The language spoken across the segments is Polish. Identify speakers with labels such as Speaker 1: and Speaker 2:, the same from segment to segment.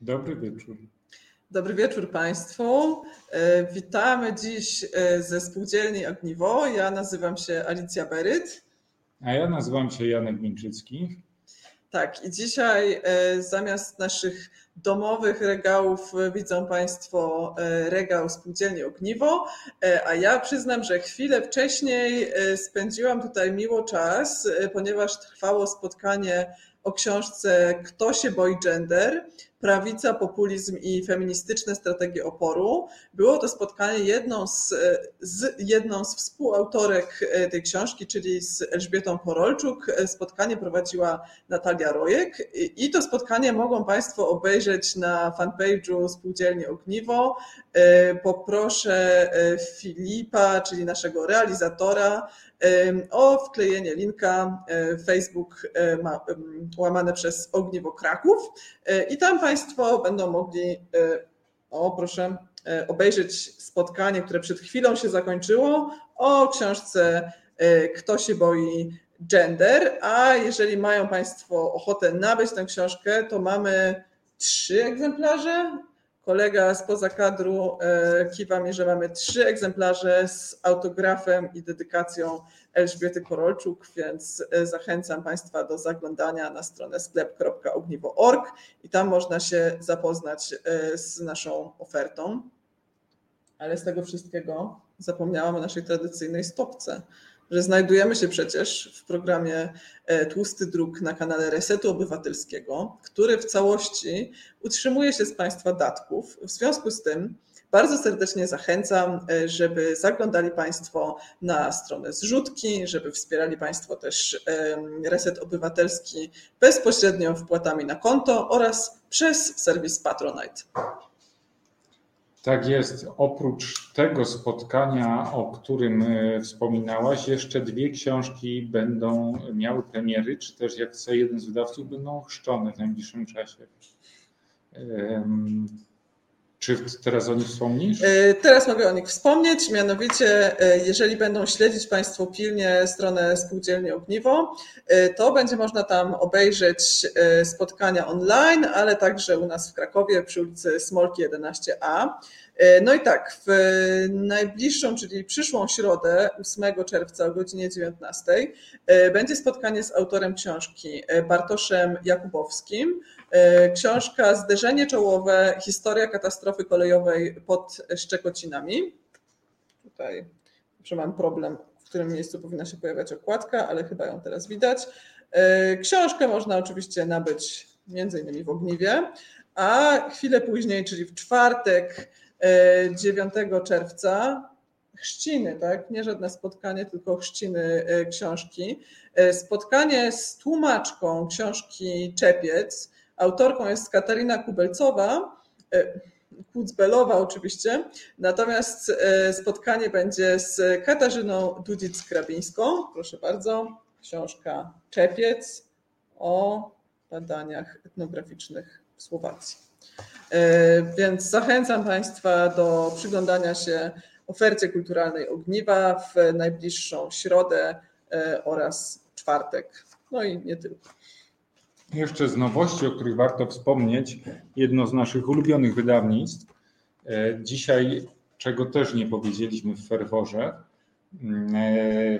Speaker 1: Dobry wieczór.
Speaker 2: Dobry wieczór Państwu. E, witamy dziś e, ze spółdzielni Ogniwo. Ja nazywam się Alicja Beryt.
Speaker 1: A ja nazywam się Janek Mińczycki.
Speaker 2: Tak, i dzisiaj e, zamiast naszych domowych regałów widzą Państwo regał spółdzielni Ogniwo, a ja przyznam, że chwilę wcześniej spędziłam tutaj miło czas, ponieważ trwało spotkanie o książce Kto się boi gender? Prawica, populizm i feministyczne strategie oporu. Było to spotkanie jedną z, z, jedną z współautorek e, tej książki, czyli z Elżbietą Porolczuk. Spotkanie prowadziła Natalia Rojek i to spotkanie mogą Państwo obejrzeć na fanpage'u Spółdzielni Ogniwo. E, poproszę e, Filipa, czyli naszego realizatora, o wklejenie linka Facebook łamane przez Ogniwo Kraków i tam Państwo będą mogli, o proszę, obejrzeć spotkanie, które przed chwilą się zakończyło o książce Kto się boi gender, a jeżeli mają Państwo ochotę nabyć tę książkę, to mamy trzy egzemplarze. Kolega spoza kadru e, kiwa mi, że mamy trzy egzemplarze z autografem i dedykacją Elżbiety Korolczuk, więc e, zachęcam Państwa do zaglądania na stronę sklep.ogniwo.org i tam można się zapoznać e, z naszą ofertą. Ale z tego wszystkiego zapomniałam o naszej tradycyjnej stopce że znajdujemy się przecież w programie e, Tłusty Druk na kanale Resetu Obywatelskiego, który w całości utrzymuje się z Państwa datków. W związku z tym bardzo serdecznie zachęcam, e, żeby zaglądali Państwo na stronę zrzutki, żeby wspierali Państwo też Reset Obywatelski bezpośrednio wpłatami na konto oraz przez serwis Patronite.
Speaker 1: Tak jest. Oprócz tego spotkania, o którym e, wspominałaś, jeszcze dwie książki będą miały premiery, czy też jak chce jeden z wydawców, będą chrzczone w najbliższym czasie. Czy teraz o nich wspomnisz?
Speaker 2: E, teraz mogę o nich wspomnieć. Mianowicie, e, jeżeli będą śledzić Państwo pilnie stronę Spółdzielni Ogniwo, to będzie można tam obejrzeć spotkania online, ale także u nas w Krakowie przy ulicy Smolki 11a. E, no i tak, w najbliższą, czyli przyszłą środę, 8 czerwca o godzinie 19, e, będzie spotkanie z autorem książki e, Bartoszem Jakubowskim. Książka Zderzenie czołowe, historia katastrofy kolejowej pod Szczekocinami. Tutaj że mam problem, w którym miejscu powinna się pojawiać okładka, ale chyba ją teraz widać. Książkę można oczywiście nabyć między innymi w Ogniwie, a chwilę później, czyli w czwartek, 9 czerwca chrzciny, tak? Nie żadne spotkanie, tylko chrzciny e, książki. E, spotkanie z tłumaczką książki Czepiec. Autorką jest Katarina Kubelcowa, e, Kucbelowa oczywiście, natomiast spotkanie będzie z Katarzyną Dudzic-Krabińską. Proszę bardzo, książka Czepiec o badaniach etnograficznych w Słowacji. E, więc zachęcam Państwa do przyglądania się ofercie kulturalnej Ogniwa w najbliższą środę e, oraz czwartek. No i nie tylko.
Speaker 1: Jeszcze z nowości, o których warto wspomnieć, jedno z naszych ulubionych wydawnictw. E, dzisiaj, czego też nie powiedzieliśmy w ferworze,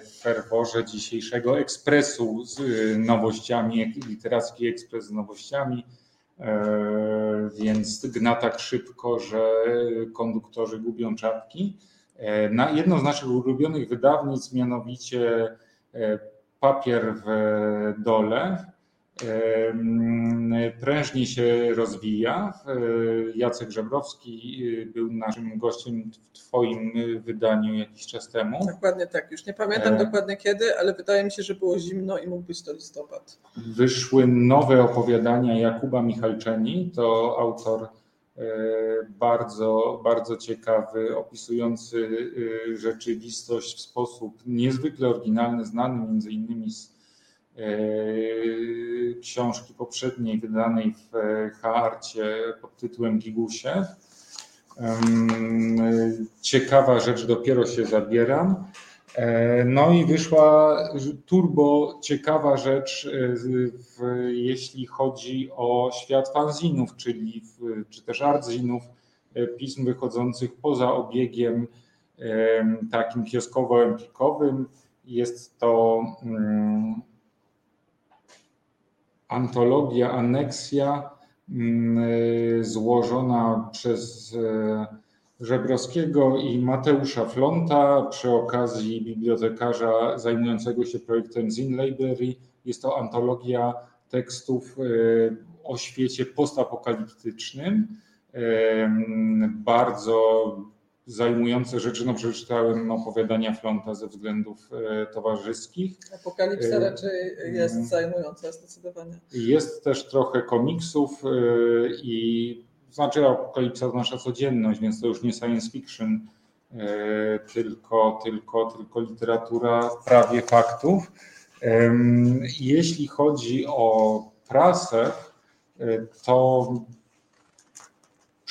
Speaker 1: w ferworze dzisiejszego ekspresu z nowościami, literacki ekspres z nowościami, więc gna tak szybko, że konduktorzy gubią czapki. E, na jedno z naszych ulubionych wydawnictw, mianowicie e, Papier w dole, prężnie się rozwija. Jacek Żebrowski y, był naszym gościem w Twoim wydaniu jakiś czas temu.
Speaker 2: Dokładnie tak, już nie pamiętam e... dokładnie kiedy, ale wydaje mi się, że było zimno i mógł być to listopad.
Speaker 1: Wyszły nowe opowiadania Jakuba Michalczeni, to autor e, bardzo, bardzo ciekawy, opisujący rzeczywistość w sposób niezwykle oryginalny, znany między innymi z E, książki poprzedniej wydanej w Harcie pod tytułem Gigusie. Ciekawa rzecz, dopiero się zabieram. E, no i wyszła turbo ciekawa rzecz, jeśli chodzi o świat fanzinów, czyli czy też artzinów, pism wychodzących poza obiegiem takim kioskowo-empikowym. Jest to um, antologia, aneksja um, złożona przez e, Żebrowskiego i Mateusza Flonta przy okazji bibliotekarza zajmującego się projektem Zin Library. Jest to antologia tekstów e, o świecie postapokaliptycznym. Bardzo zajmujące rzeczy. No przeczytałem opowiadania Flonta ze względów e, towarzyskich.
Speaker 2: Apokalipsa e, raczej jest mm. zajmująca zdecydowanie.
Speaker 1: Jest też trochę komiksów e, i znaczy apokalipsa to nasza codzienność, więc to już nie science fiction, tylko, tylko, tylko literatura prawie faktów. Jeśli chodzi o prasę, to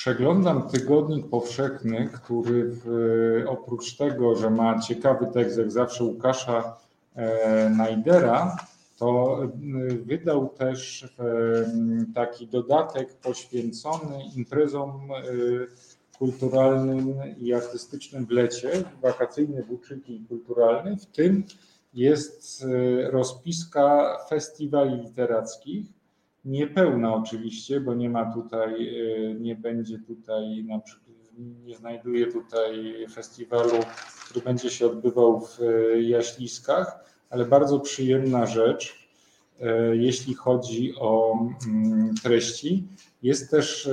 Speaker 1: Przeglądam tygodnik powszechny, który w, oprócz tego, że ma ciekawy tekst, jak zawsze Łukasza e, Najdera, to e, wydał też e, taki dodatek poświęcony imprezom e, kulturalnym i artystycznym w lecie, wakacyjny, buczyki kulturalny. W tym jest rozpiska festiwali literackich Niepełna oczywiście, bo nie ma tutaj, y, nie będzie tutaj, na przykład, nie znajduje tutaj festiwalu, który będzie się odbywał w y, Jaśliskach, ale bardzo przyjemna rzecz, y, jeśli chodzi o mm, treści. Jest też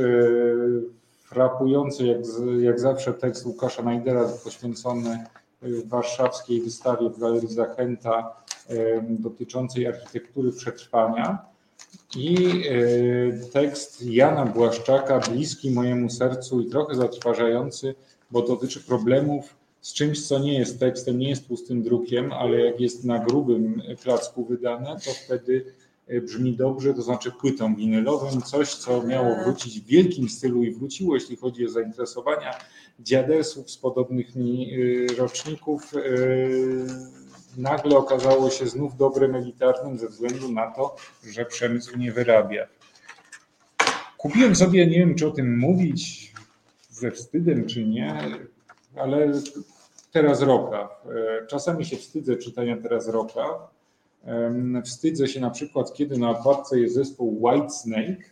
Speaker 1: frapujący, jak, jak zawsze, tekst Łukasza Najdera poświęcony warszawskiej wystawie w Galerii Zachęta dotyczącej architektury przetrwania. I e, tekst Jana Błaszczaka, bliski mojemu sercu i trochę zatrważający, bo dotyczy problemów z czymś, co nie jest tekstem, nie jest pustym drukiem, ale jak jest na grubym placku wydane, to wtedy e, brzmi dobrze, to znaczy płytą winylową, coś, co miało wrócić w wielkim stylu i wróciło, jeśli chodzi o zainteresowania dziadelsów z podobnych mi e, roczników nagle okazało się znów dobrem elitarnym ze względu na to, że przemysł nie wyrabia. Kupiłem sobie, nie wiem czy o tym mówić ze wstydem czy nie, ale teraz roka. Czasami się wstydzę czytania teraz roka. Wstydzę się na przykład, kiedy na okładce jest zespół Whitesnake,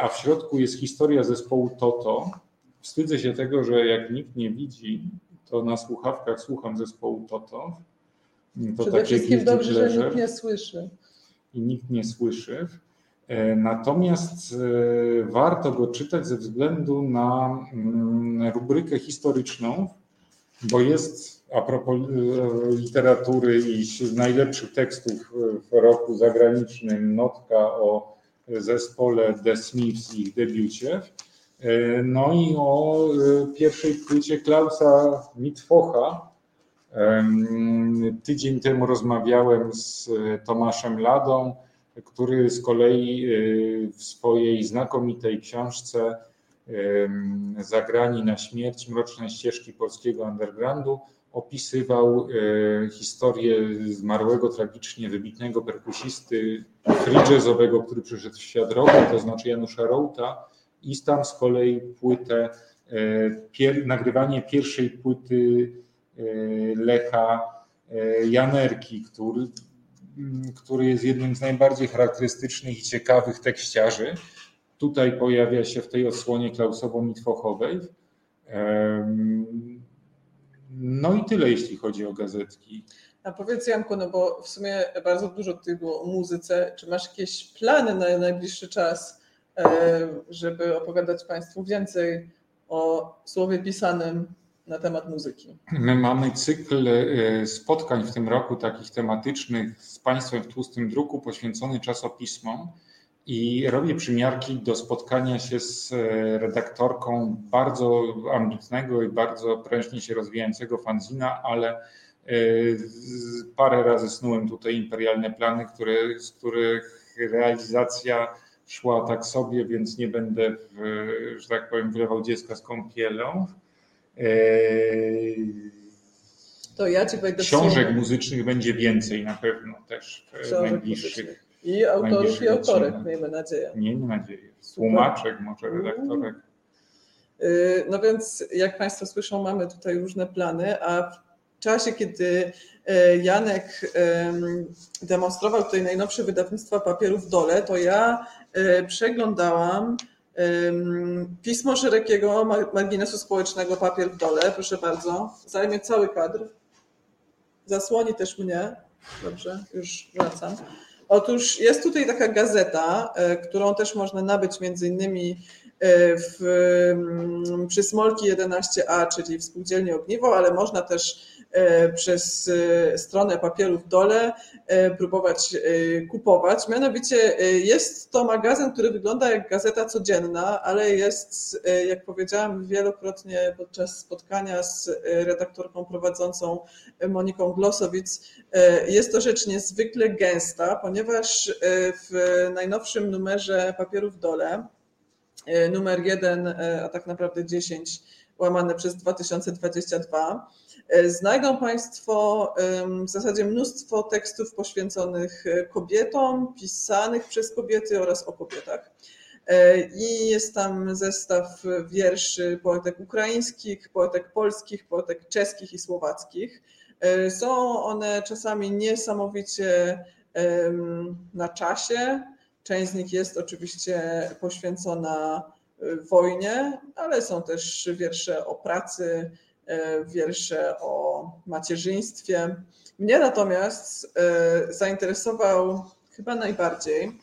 Speaker 1: a w środku jest historia zespołu Toto. Wstydzę się tego, że jak nikt nie widzi, to na słuchawkach słucham zespołu Toto.
Speaker 2: To Przede wszystkim dobrze, że nikt nie słyszy.
Speaker 1: I nikt nie słyszy. E, natomiast e, warto go czytać ze względu na mm, rubrykę historyczną, bo jest a propos e, literatury i najlepszych tekstów w roku zagranicznym notka o zespole The Smiths i ich debiucie. No i o pierwszej płycie Klausa Mitwocha, Tydzień temu rozmawiałem z e, Tomaszem Ladą, który z kolei e, w swojej znakomitej książce Zagrani na śmierć, mroczne ścieżki polskiego undergroundu opisywał e, historię zmarłego tragicznie wybitnego perkusisty free który przyszedł w świat roku, to znaczy Janusza Rołta i tam z kolei płytę, pier, nagrywanie pierwszej płyty Lecha y, Janerki, który, który jest jednym z najbardziej charakterystycznych i ciekawych tekściarzy. Tutaj pojawia się w tej odsłonie klausowo-mitwochowej. No i tyle, jeśli chodzi o gazetki.
Speaker 2: A powiedz Janku, no bo w sumie bardzo dużo tutaj było o muzyce. Czy masz jakieś plany na najbliższy czas, e, żeby opowiadać Państwu więcej o słowie pisanym na temat muzyki.
Speaker 1: My mamy cykl e, spotkań w tym roku takich tematycznych z Państwem w tłustym druku poświęcony czasopismom i robię przymiarki do spotkania się z e, redaktorką bardzo ambitnego i bardzo prężnie się rozwijającego fanzina, ale e, parę razy snułem tutaj imperialne plany, które, z których realizacja szła tak sobie, więc nie będę, w, że tak powiem, wylewał dziecka z kąpielą.
Speaker 2: To ja ci wejdę
Speaker 1: Książek muzycznych będzie więcej na pewno też w
Speaker 2: Książek
Speaker 1: najbliższych.
Speaker 2: muzycznych. I autorów i autorek, miejmy nadzieję.
Speaker 1: Miejmy nadzieję. Tłumaczek, może redaktorek.
Speaker 2: Yy, No więc, jak Państwo słyszą, mamy tutaj różne plany, a w czasie, kiedy e, Janek em, demonstrował tutaj najnowsze wydawnictwa papieru w dole, to ja e, przeglądałam pismo szerokiego ma- marginesu społecznego papier w dole. Proszę bardzo, zajmie cały kadr. Zasłoni też mnie. Dobrze, już wracam. Otóż jest tutaj taka gazeta, e, którą też można nabyć między innymi w, mm, przy Smolki 11A, czyli w Spółdzielni Ogniwo, ale można też e, przez e, stronę papieru w dole próbować kupować. Mianowicie jest to magazyn, który wygląda jak gazeta codzienna, ale jest, jak powiedziałam wielokrotnie podczas spotkania z redaktorką prowadzącą Moniką Glosowic, jest to rzecz niezwykle gęsta, ponieważ w najnowszym numerze papieru w dole numer 1, a tak naprawdę 10 łamane przez 2022. E, Znajdą Państwo w zasadzie mnóstwo tekstów poświęconych e, kobietom, pisanych przez kobiety oraz o kobietach. E, I jest tam zestaw wierszy poetek ukraińskich, poetek polskich, poetek czeskich i słowackich. E, Są one czasami niesamowicie na czasie. Część z nich jest oczywiście poświęcona e, wojnie, ale są też wiersze o pracy, e, wiersze o macierzyństwie. Mnie natomiast e, zainteresował chyba najbardziej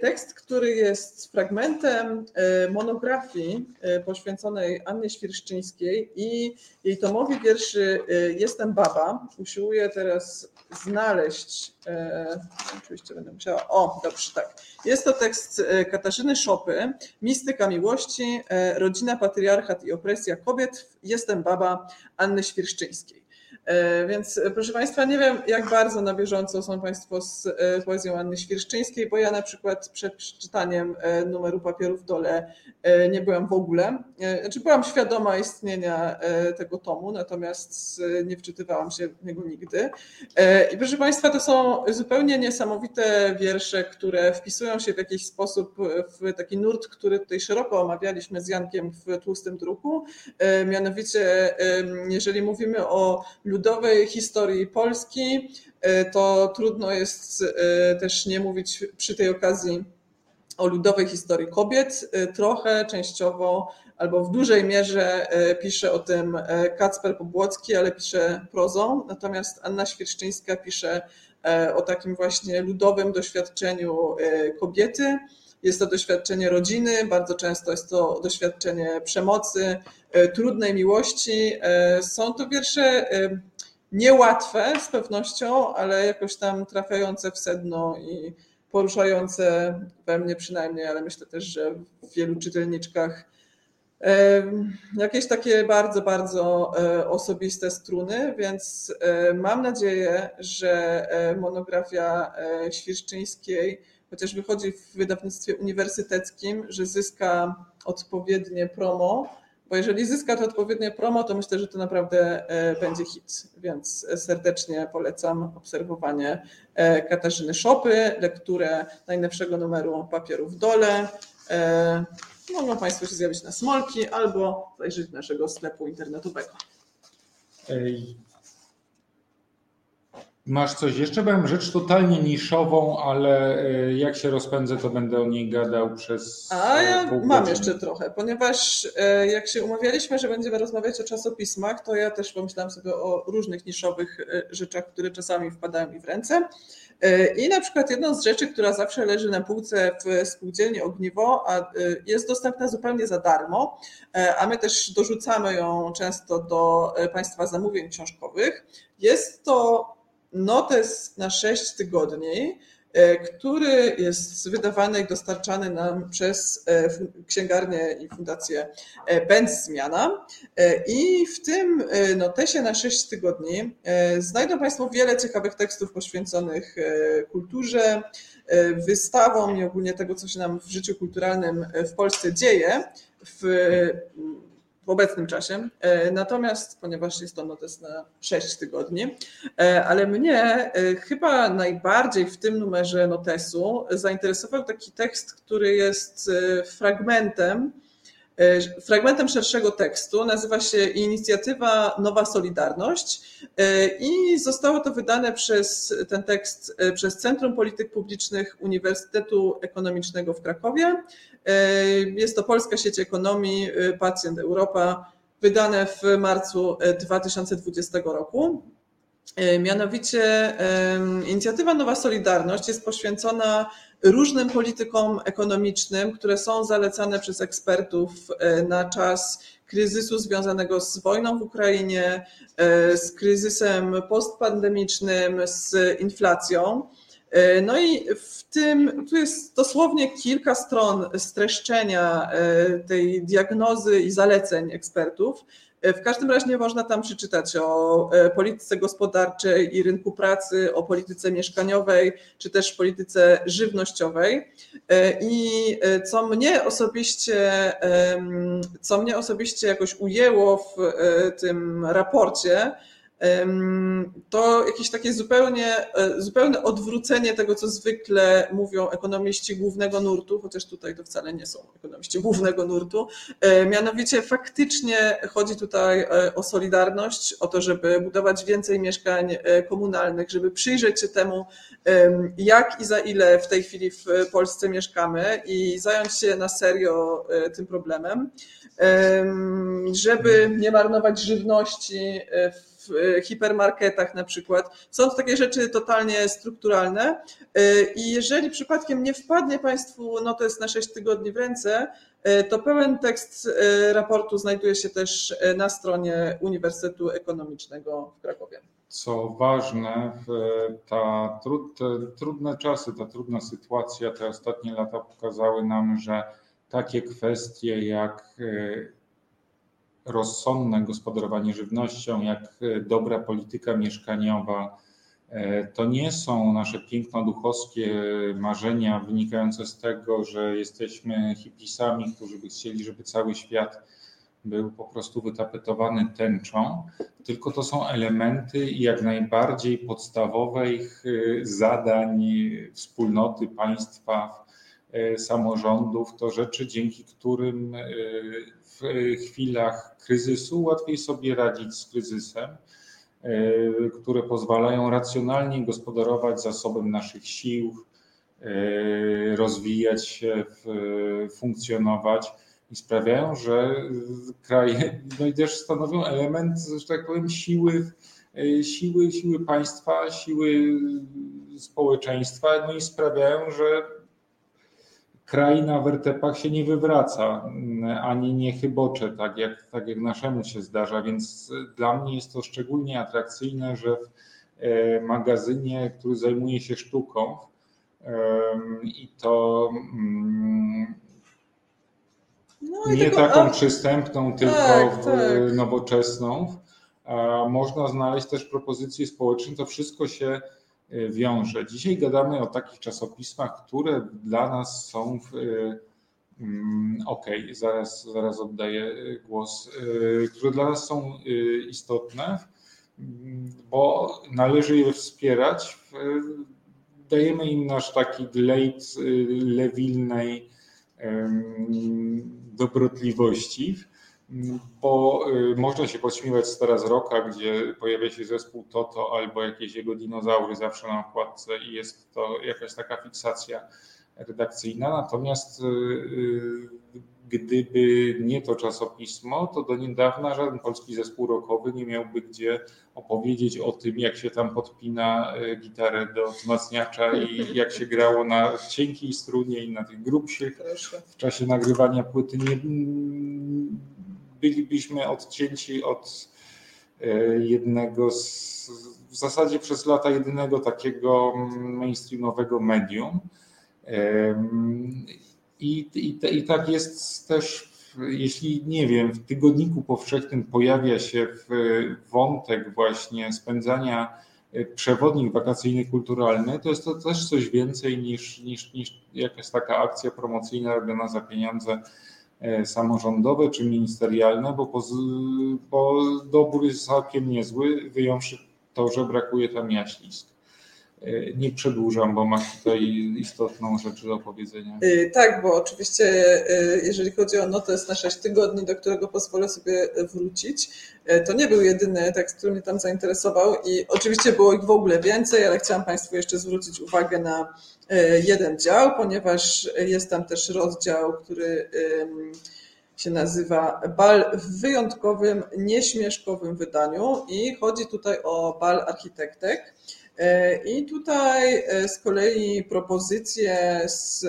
Speaker 2: tekst, który jest fragmentem e, monografii e, poświęconej Annie Świerszczyńskiej i jej tomowi wierszy e, Jestem baba. Usiłuję teraz znaleźć, e, oczywiście będę musiała, o dobrze, tak. Jest to tekst e, Katarzyny Szopy, Mistyka miłości, e, rodzina, patriarchat i opresja kobiet. Jestem baba Anny Świerszczyńskiej. E, Więc e, proszę Państwa, nie wiem jak bardzo na bieżąco są Państwo z e, poezją Anny Świerszczyńskiej, bo ja na przykład przed przeczytaniem numeru papieru w dole nie byłam w ogóle. Znaczy byłam świadoma istnienia tego tomu, natomiast nie wczytywałam się w niego nigdy. I proszę Państwa, to są zupełnie niesamowite wiersze, które wpisują się w jakiś sposób w taki nurt, który tutaj szeroko omawialiśmy z Jankiem w tłustym druku. Mianowicie, jeżeli mówimy o ludowej historii Polski, e, to trudno jest e, też nie mówić przy tej okazji o ludowej historii kobiet. E, Trochę, częściowo albo w dużej mierze pisze o tym Kacper Pobłocki, ale pisze prozą, natomiast Anna Świerszczyńska pisze o takim właśnie ludowym doświadczeniu kobiety. Jest to doświadczenie rodziny, bardzo często jest to doświadczenie przemocy, trudnej miłości. E, Są to wiersze e, niełatwe z pewnością, ale jakoś tam trafiające w sedno i poruszające we mnie przynajmniej, ale myślę też, że w wielu czytelniczkach jakieś takie bardzo, bardzo e, osobiste struny, więc e, mam nadzieję, że e, monografia e, Świerszczyńskiej, chociaż wychodzi w wydawnictwie uniwersyteckim, że zyska odpowiednie promo, bo jeżeli zyska to odpowiednie promo, to myślę, że to naprawdę e, będzie hit. Więc serdecznie polecam obserwowanie e, Katarzyny Szopy, lekturę najnowszego numeru papieru w dole. E, Mogą Państwo się zjawić na Smolki albo zajrzeć do naszego sklepu internetowego.
Speaker 1: Masz coś jeszcze? Byłem rzecz totalnie niszową, ale e, jak się rozpędzę, to będę o niej gadał przez.
Speaker 2: A
Speaker 1: e,
Speaker 2: ja
Speaker 1: pół
Speaker 2: mam
Speaker 1: godziny.
Speaker 2: jeszcze trochę, ponieważ e, jak się umawialiśmy, że będziemy rozmawiać o czasopismach, to ja też pomyślałam sobie o różnych niszowych rzeczach, które czasami wpadają mi w ręce. I na przykład jedną z rzeczy, która zawsze leży na półce w spółdzielni Ogniwo, a jest dostępna zupełnie za darmo, a my też dorzucamy ją często do Państwa zamówień książkowych, jest to notes na 6 tygodni, e, który jest wydawany i dostarczany nam przez e, księgarnię i fundację e, Benz Zmiana. I w tym notesie na 6 tygodni znajdą Państwo wiele ciekawych tekstów poświęconych kulturze, wystawom i ogólnie tego, co się nam w życiu kulturalnym w Polsce dzieje. W w obecnym czasie. Natomiast, ponieważ jest to notes na 6 tygodni, ale mnie chyba najbardziej w tym numerze notesu zainteresował taki tekst, który jest fragmentem E, fragmentem szerszego tekstu. Nazywa się Inicjatywa Nowa Solidarność e, i zostało to wydane przez ten tekst e, przez Centrum Polityk Publicznych Uniwersytetu Ekonomicznego w Krakowie. Jest to Polska Sieć Ekonomii, Pacjent Europa, wydane w marcu 2020 roku. Mianowicie inicjatywa Nowa Solidarność jest poświęcona różnym politykom ekonomicznym, które są zalecane przez ekspertów e, na czas kryzysu związanego z wojną w Ukrainie, e, z kryzysem postpandemicznym, z inflacją. E, no i w tym, tu jest dosłownie kilka stron streszczenia tej diagnozy i zaleceń ekspertów. W każdym razie można tam przeczytać o e, polityce gospodarczej i rynku pracy, o polityce mieszkaniowej, czy też polityce żywnościowej. E, I e, co mnie osobiście, co mnie osobiście jakoś ujęło w tym raporcie, to jakieś takie zupełnie, e, zupełne odwrócenie tego, co zwykle mówią ekonomiści głównego nurtu, chociaż tutaj to wcale nie są ekonomiści głównego nurtu. E, mianowicie faktycznie chodzi tutaj e, o solidarność, o to, żeby budować więcej mieszkań komunalnych, żeby przyjrzeć się temu, jak i za ile w tej chwili w Polsce mieszkamy i zająć się na serio tym problemem, żeby nie marnować żywności w w e, hipermarketach na przykład. Są to takie rzeczy totalnie strukturalne e, i jeżeli przypadkiem nie wpadnie Państwu no to jest na 6 tygodni w ręce, e, to pełen tekst raportu znajduje się też na stronie Uniwersytetu Ekonomicznego w Krakowie.
Speaker 1: Co ważne, ta trud, te trudne czasy, ta trudna sytuacja, te ostatnie lata pokazały nam, że takie kwestie jak rozsądne gospodarowanie żywnością, jak e, dobra polityka mieszkaniowa, e, to nie są nasze piękno-duchowskie marzenia wynikające z tego, że jesteśmy hipisami, którzy by chcieli, żeby cały świat był po prostu wytapetowany tęczą, tylko to są elementy jak najbardziej podstawowych e, zadań wspólnoty, państwa, samorządów. To rzeczy, dzięki którym w chwilach kryzysu łatwiej sobie radzić z kryzysem, e, które pozwalają racjonalnie gospodarować zasobem naszych sił, e, rozwijać się, funkcjonować i sprawiają, że kraje no i też stanowią element, że tak powiem, siły, e, siły, siły państwa, siły społeczeństwa, no i sprawiają, że kraj na wertepach się nie wywraca, mm, ani nie chybocze, tak jak, tak jak naszemu się zdarza, więc dla mnie jest to szczególnie atrakcyjne, że w e, magazynie, który zajmuje się sztuką i to mm, no nie taką przystępną, tylko tak, tak. nowoczesną, można znaleźć też propozycje społeczne. To wszystko się wiąże. Dzisiaj gadamy o takich czasopismach, które dla nas są w, y, mm, ok, zaraz, zaraz oddaję y, głos, które dla nas są istotne, bo należy je wspierać. Dajemy im nasz taki glejt lewilnej dobrotliwości bo y, można się podśmiewać z teraz roka, gdzie pojawia się zespół Toto albo jakieś jego dinozaury zawsze na okładce i jest to jakaś taka fiksacja redakcyjna. Natomiast y, y, gdyby nie to czasopismo, to do niedawna żaden polski zespół rockowy nie miałby gdzie opowiedzieć o tym, jak się tam podpina gitarę do wzmacniacza i jak się grało na cienkiej strunie i na tych grubszych w czasie nagrywania płyty. Nie, bylibyśmy odcięci od e, jednego z, w zasadzie przez lata jedynego takiego mainstreamowego medium. I, i, i tak jest też, jeśli nie wiem, w tygodniku powszechnym pojawia się wątek właśnie spędzania e, przewodnik wakacyjny kulturalny, to jest to też coś więcej niż, niż, niż jakaś taka akcja promocyjna robiona za pieniądze samorządowe czy ministerialne, bo, bo dobór jest całkiem niezły, wyjąwszy to, że brakuje tam jaślisk. E, nie przedłużam, bo masz tutaj istotną rzecz do powiedzenia.
Speaker 2: E, tak, bo oczywiście e, jeżeli chodzi o notes na 6 tygodni, do którego pozwolę sobie wrócić, to nie był jedyny tekst, który mnie tam zainteresował i oczywiście było ich w ogóle więcej, ale chciałam Państwu jeszcze zwrócić uwagę na jeden dział, ponieważ jest tam też rozdział, który się nazywa Bal w wyjątkowym, nieśmieszkowym wydaniu i chodzi tutaj o bal architektek. E, I tutaj e, z kolei propozycje z,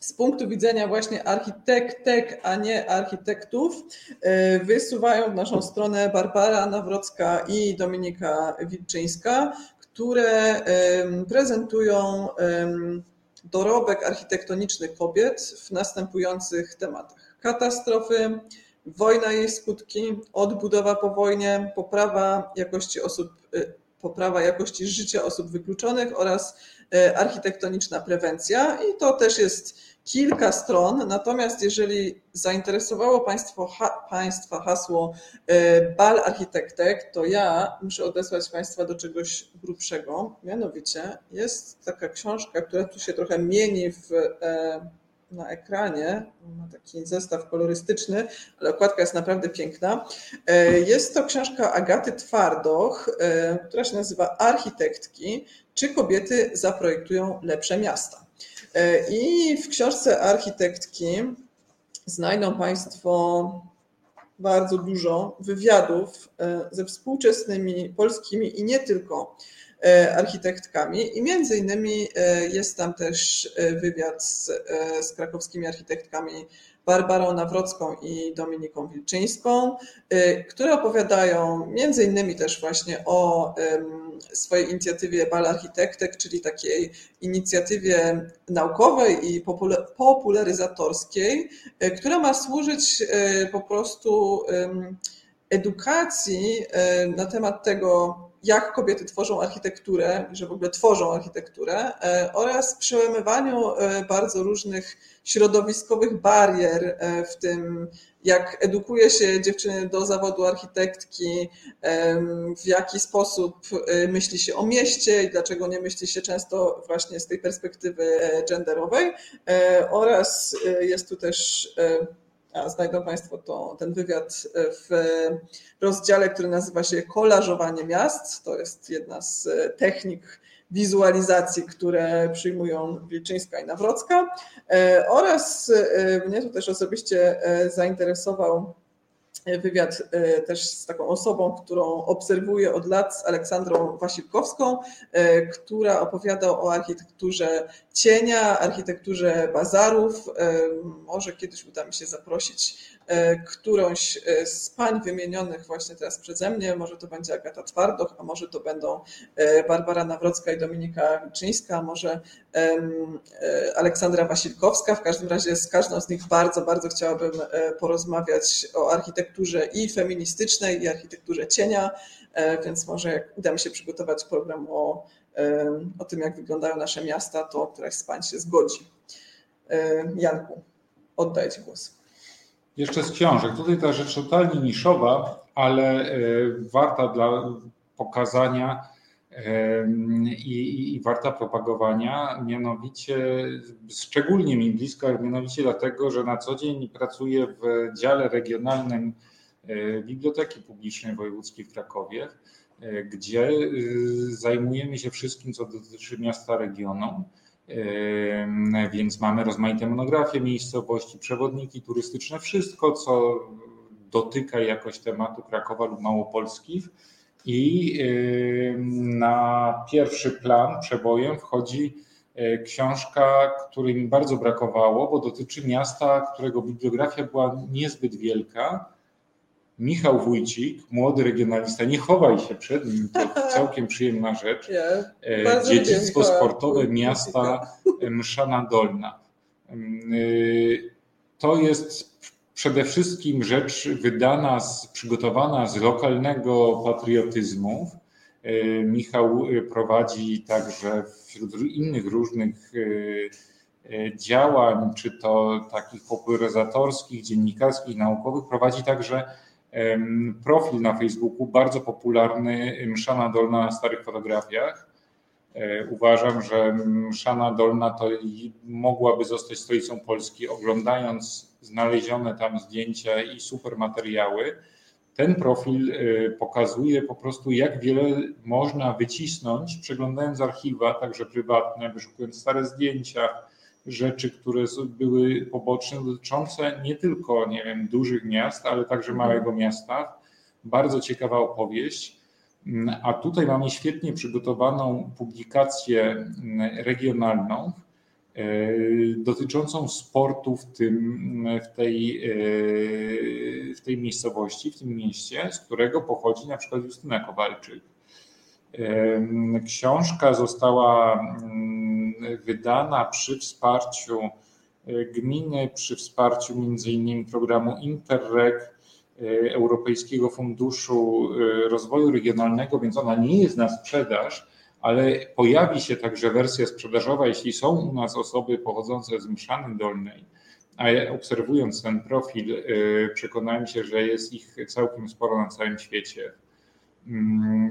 Speaker 2: z punktu widzenia właśnie architektek, a nie architektów, e, wysuwają w naszą stronę Barbara Nawrocka i Dominika Wilczyńska, które prezentują dorobek architektoniczny kobiet w następujących tematach. Katastrofy, wojna i jej skutki, odbudowa po wojnie, poprawa jakości osób poprawa jakości życia osób wykluczonych oraz e, architektoniczna prewencja. I to też jest kilka stron. Natomiast jeżeli zainteresowało Państwo, ha, Państwa hasło e, bal architektek, to ja muszę odesłać Państwa do czegoś grubszego. Mianowicie jest taka książka, która tu się trochę mieni w e, na ekranie. Ma taki zestaw kolorystyczny, ale okładka jest naprawdę piękna. E, jest to książka Agaty Twardoch, e, która się nazywa Architektki. Czy kobiety zaprojektują lepsze miasta? E, I w książce Architektki znajdą Państwo bardzo dużo wywiadów ze współczesnymi polskimi i nie tylko architektkami. I między innymi e, jest tam też e, wywiad z, z krakowskimi architektkami Barbarą Nawrocką i Dominiką Wilczyńską, które opowiadają między innymi też właśnie o swojej inicjatywie Bal Architektek, czyli takiej inicjatywie naukowej i popularyzatorskiej, która ma służyć po prostu edukacji na temat tego, jak kobiety tworzą architekturę, że w ogóle tworzą architekturę e, oraz przełamywaniu e, bardzo różnych środowiskowych barier, e, w tym jak edukuje się dziewczyny do zawodu architektki, w jaki sposób myśli się o mieście i dlaczego nie myśli się często właśnie z tej perspektywy genderowej. Oraz jest tu też Znajdą Państwo to, ten wywiad w rozdziale, który nazywa się Kolażowanie miast. To jest jedna z technik wizualizacji, które przyjmują Wilczyńska i Nawrocka. E, oraz e, mnie to też osobiście e, zainteresował wywiad e, też z taką osobą, którą obserwuję od lat, z Aleksandrą Wasilkowską, e, która opowiada o architekturze cienia, architekturze bazarów. E, może kiedyś uda mi się zaprosić którąś e, z pań wymienionych właśnie teraz przeze mnie, może to będzie Agata Twardoch, a może to będą e, Barbara Nawrocka i Dominika Wilczyńska, może Aleksandra Wasilkowska. W każdym razie z każdą z nich bardzo, bardzo chciałabym porozmawiać o architekturze i feministycznej, i architekturze cienia, więc może jak uda mi się przygotować program o, o tym, jak wyglądają nasze miasta, to któraś z pań się zgodzi. Janku, oddaję Ci głos.
Speaker 1: Jeszcze z książek. Tutaj ta rzecz totalnie niszowa, ale e, warta dla pokazania i, i, warta propagowania, mianowicie szczególnie mi bliska, mianowicie dlatego, że na co dzień pracuję w dziale regionalnym e, Biblioteki Publicznej Wojewódzkiej w Krakowie, e, gdzie zajmujemy się wszystkim, co dotyczy miasta regionu. Więc mamy rozmaite monografie miejscowości, przewodniki turystyczne, wszystko, co dotyka jakoś tematu Krakowa lub Małopolski. I na pierwszy plan przebojem wchodzi e, książka, której mi bardzo brakowało, bo dotyczy miasta, którego bibliografia była niezbyt wielka, Michał Wójcik, młody regionalista, nie chowaj się przed nim, to całkiem przyjemna rzecz. Yeah, Dziedzictwo sportowe miasta Mszana Dolna. Y, to jest przede wszystkim rzecz wydana, z, przygotowana z lokalnego patriotyzmu. Michał prowadzi także wśród innych różnych działań, czy to takich popularyzatorskich, dziennikarskich, naukowych, prowadzi także profil na Facebooku bardzo popularny Mszana Dolna na starych fotografiach. E, uważam, że Mszana Dolna to mogłaby zostać stolicą Polski. Oglądając znalezione tam zdjęcia i super materiały, ten profil e, pokazuje po prostu, jak wiele można wycisnąć, przeglądając archiwa, także prywatne, wyszukując stare zdjęcia, rzeczy, które były poboczne, dotyczące nie tylko, nie wiem, dużych miast, ale także mhm. małego miasta. Bardzo ciekawa opowieść. Mm, a tutaj mamy świetnie przygotowaną publikację mm, regionalną e, dotyczącą sportu w, tym, w, tej, e, w tej miejscowości, w tym mieście, z którego pochodzi na przykład Justyna Kowalczyk. Książka została mm, wydana przy wsparciu e, gminy, przy wsparciu między innymi programu Interreg, e, Europejskiego Funduszu e, Rozwoju Regionalnego, więc ona nie jest na sprzedaż, ale pojawi się także wersja sprzedażowa, jeśli są u nas osoby pochodzące z Mszany Dolnej, a obserwując ten profil przekonałem się, że jest ich całkiem sporo na całym świecie. Mm,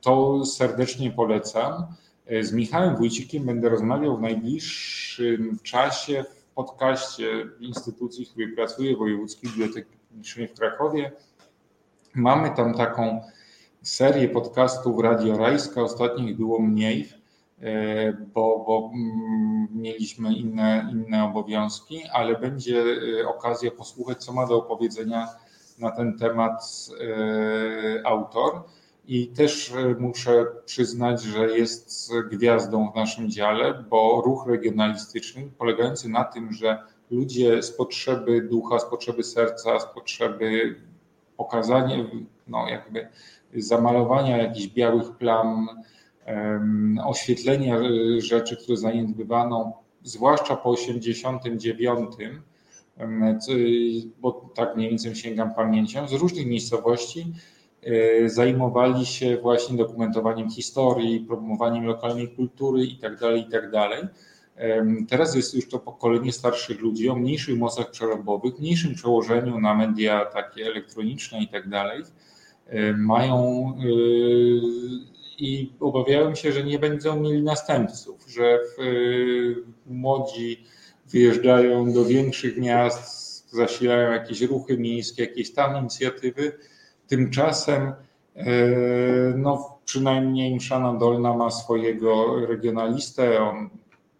Speaker 1: to serdecznie polecam. Z Michałem Wójcikiem będę rozmawiał w najbliższym czasie w podcaście instytucji, w której pracuję, Wojewódzkiej Biblioteki Publicznej w Krakowie. Mamy tam taką serię podcastów Radio Rajska, ostatnich było mniej, e, bo, bo mm, mieliśmy inne, inne obowiązki, ale będzie e, okazja posłuchać, co ma do opowiedzenia na ten temat e, autor. I też e, muszę przyznać, że jest gwiazdą w naszym dziale, bo ruch regionalistyczny polegający na tym, że ludzie z potrzeby ducha, z potrzeby serca, z potrzeby pokazania, no jakby zamalowania jakichś białych plam, oświetlenia e, rzeczy, które zaniedbywano, zwłaszcza po 89, bo tak mniej więcej sięgam pamięcią, z różnych miejscowości zajmowali się właśnie dokumentowaniem historii, promowaniem lokalnej kultury itd. Tak itd. Tak teraz jest już to pokolenie starszych ludzi o mniejszych mocach przerobowych, mniejszym przełożeniu na media takie elektroniczne itd. Tak e, mają e, i obawiałem się, że nie będą mieli następców, że młodzi wyjeżdżają do większych miast, zasilają jakieś ruchy miejskie, jakieś tam inicjatywy, Tymczasem e, no, przynajmniej Mszana Dolna ma swojego regionalistę. On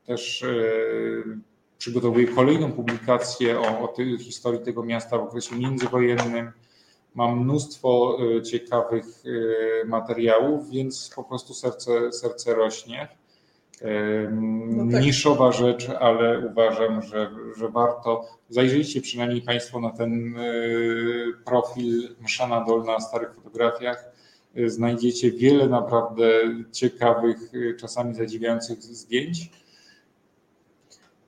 Speaker 1: też e, przygotowuje kolejną publikację o, o historii tego miasta w okresie międzywojennym. Mam mnóstwo e, ciekawych materiałów, więc po prostu serce, serce rośnie. No tak. Niszowa rzecz, ale uważam, że, że warto. Zajrzyjcie przynajmniej Państwo na ten e, profil Mszana Dolna na starych fotografiach. E, znajdziecie wiele naprawdę ciekawych, e, czasami zadziwiających zdjęć.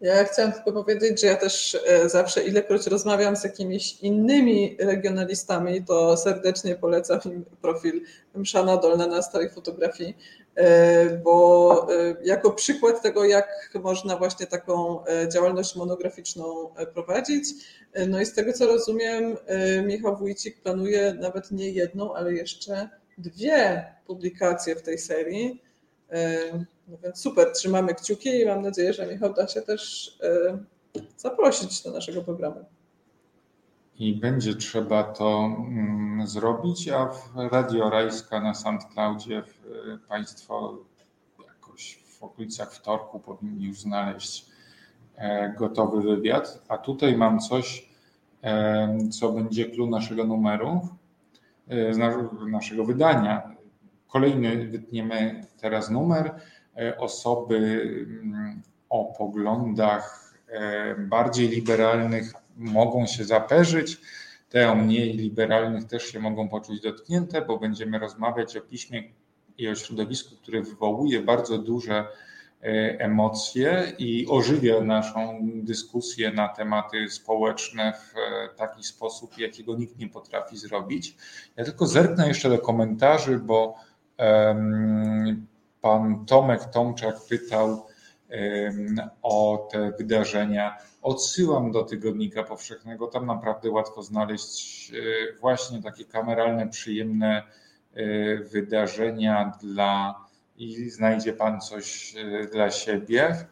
Speaker 2: Ja chciałam tylko powiedzieć, że ja też zawsze, ilekroć rozmawiam z jakimiś innymi regionalistami, to serdecznie polecam im profil Mszana Dolna na starej fotografii, E, bo e, jako przykład tego, jak można właśnie taką e, działalność monograficzną prowadzić. No i z tego co rozumiem, Michał Wójcik planuje nawet nie jedną, ale jeszcze dwie publikacje w tej serii. No więc super, trzymamy kciuki i mam nadzieję, że Michał da się też zaprosić do naszego programu
Speaker 1: i będzie trzeba to mm, zrobić, a w Radio Rajska na SoundCloudzie Państwo jakoś w okolicach wtorku powinni już znaleźć e, gotowy wywiad. A tutaj mam coś, e, co będzie clue naszego numeru, e, naszego wydania. Kolejny wytniemy teraz numer osoby mm, o poglądach bardziej liberalnych mogą się zaperzyć. Te o mniej liberalnych też się mogą poczuć dotknięte, bo będziemy rozmawiać o piśmie i o środowisku, które wywołuje bardzo duże e, emocje i ożywia naszą dyskusję na tematy społeczne w e, taki sposób, jakiego nikt nie potrafi zrobić. Ja tylko zerknę jeszcze do komentarzy, bo pan Tomek Tomczak pytał, o te wydarzenia. Odsyłam do Tygodnika Powszechnego. Tam naprawdę łatwo znaleźć e, właśnie takie kameralne, przyjemne e, wydarzenia dla i znajdzie Pan coś e, dla siebie.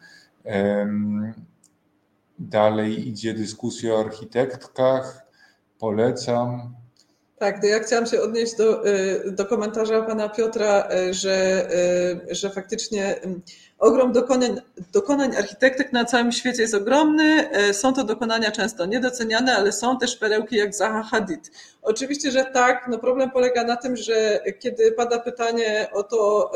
Speaker 1: Dalej idzie dyskusja o architektkach. Polecam.
Speaker 2: Tak, to ja chciałam się odnieść do, do komentarza pana Piotra, że, że faktycznie Ogrom dokonań, dokonań architektek na całym świecie jest ogromny. E, są to dokonania często niedoceniane, ale są też perełki jak Zaha Hadid. Oczywiście, że tak. No problem polega na tym, że kiedy pada pytanie o to,